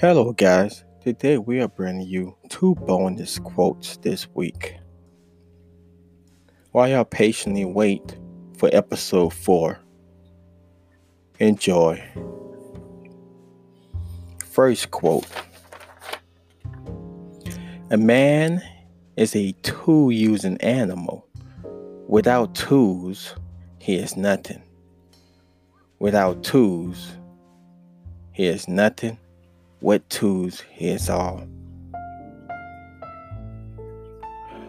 Hello, guys. Today we are bringing you two bonus quotes this week. While y'all patiently wait for episode 4, enjoy. First quote A man is a tool using animal. Without tools, he is nothing. Without tools, he is nothing what tools is all.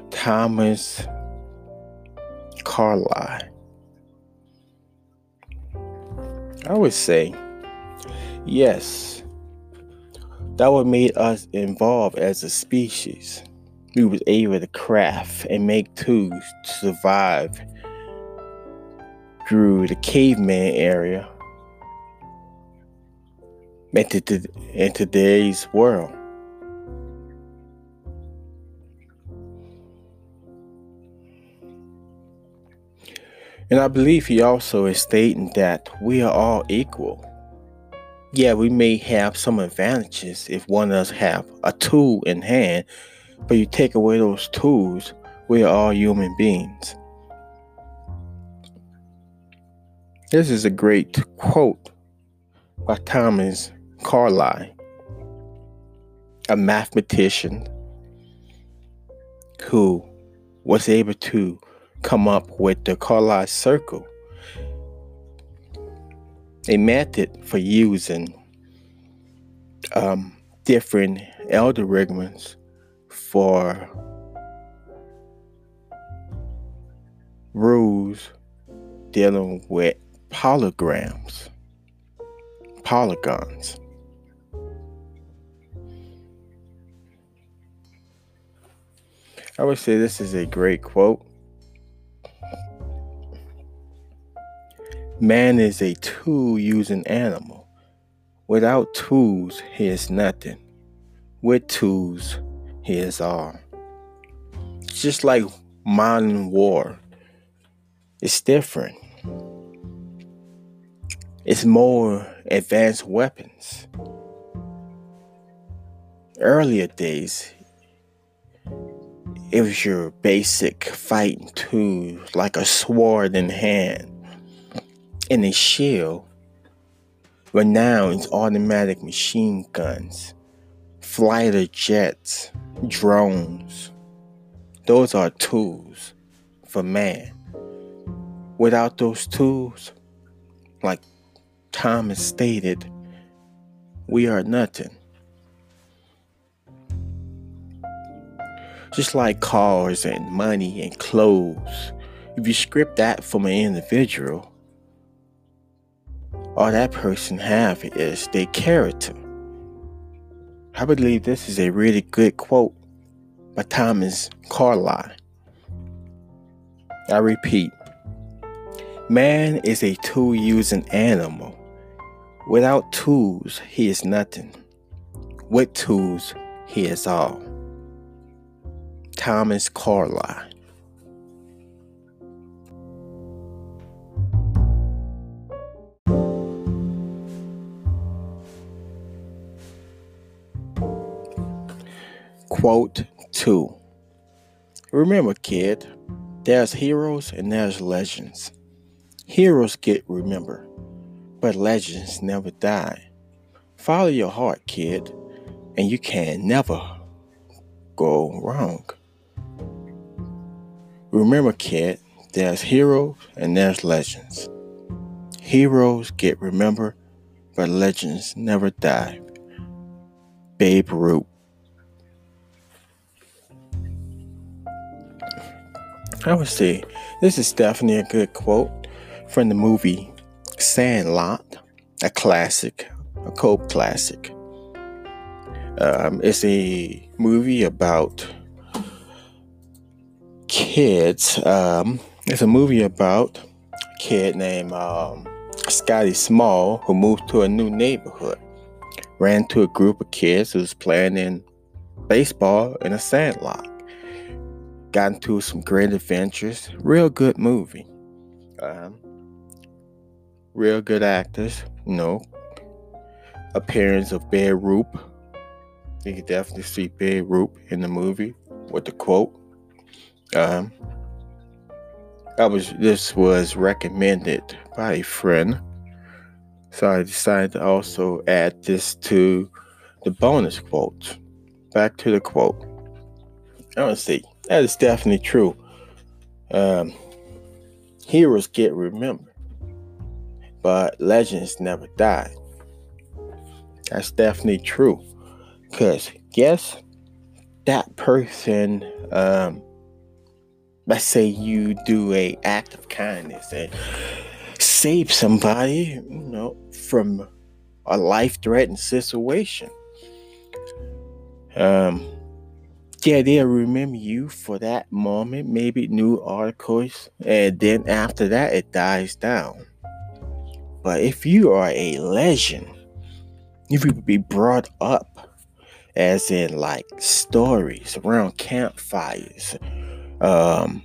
Thomas Carlyle. I would say, yes, that would make us evolve as a species. We was able to craft and make tools to survive through the caveman area in today's world. And I believe he also is stating that we are all equal. Yeah, we may have some advantages if one of us have a tool in hand, but you take away those tools, we are all human beings. This is a great quote by Thomas Carlyle, a mathematician who was able to come up with the Carlyle circle, a method for using um, different algorithms for rules dealing with polygons. Polygons. I would say this is a great quote. Man is a tool using animal. Without tools, he is nothing. With tools, he is all. It's just like modern war. It's different. It's more advanced weapons. Earlier days, it was your basic fighting tool, like a sword in hand and a shield. But now it's automatic machine guns, fighter jets, drones. Those are tools for man. Without those tools, like Thomas stated, we are nothing. Just like cars and money and clothes. If you script that from an individual, all that person have is their character. I believe this is a really good quote by Thomas Carlyle. I repeat, man is a tool using animal. Without tools, he is nothing. With tools, he is all. Thomas Carlyle. Quote 2 Remember, kid, there's heroes and there's legends. Heroes get remembered, but legends never die. Follow your heart, kid, and you can never go wrong. Remember, kid, there's heroes and there's legends. Heroes get remembered, but legends never die. Babe Ruth. I would say this is definitely a good quote from the movie Sandlot, a classic, a cult classic. Um, it's a movie about kids. Um, it's a movie about a kid named um, Scotty Small who moved to a new neighborhood. Ran to a group of kids who was playing in baseball in a sandlot. Got into some great adventures. Real good movie. Um, real good actors. You know, appearance of Babe Ruth, You can definitely see Babe Ruth in the movie with the quote. Um, I was this was recommended by a friend, so I decided to also add this to the bonus quote. Back to the quote. See that is definitely true. Um, heroes get remembered, but legends never die. That's definitely true. Cause guess that person, um, let's say you do a act of kindness and save somebody, you know, from a life-threatening situation. Um, yeah, they'll remember you for that moment, maybe new articles, and then after that, it dies down. But if you are a legend, if you be brought up, as in like stories around campfires, um,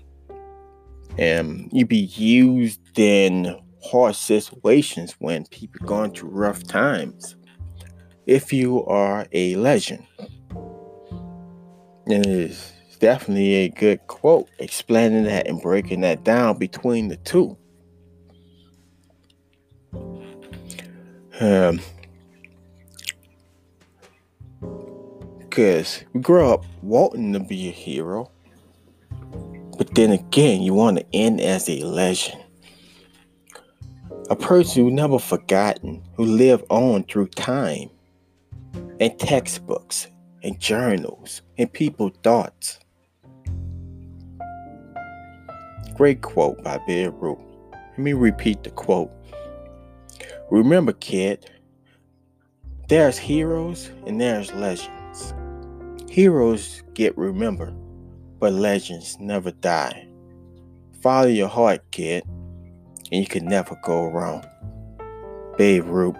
and you be used in hard situations when people going through rough times. If you are a legend, And it is definitely a good quote explaining that and breaking that down between the two. Um, because we grow up wanting to be a hero, but then again, you want to end as a legend. A person who never forgotten, who lived on through time and textbooks and journals and people's thoughts. Great quote by Bill Ruth. Let me repeat the quote. Remember, kid, there's heroes and there's legends. Heroes get remembered, but legends never die. Follow your heart, kid, and you can never go wrong. Babe Ruth.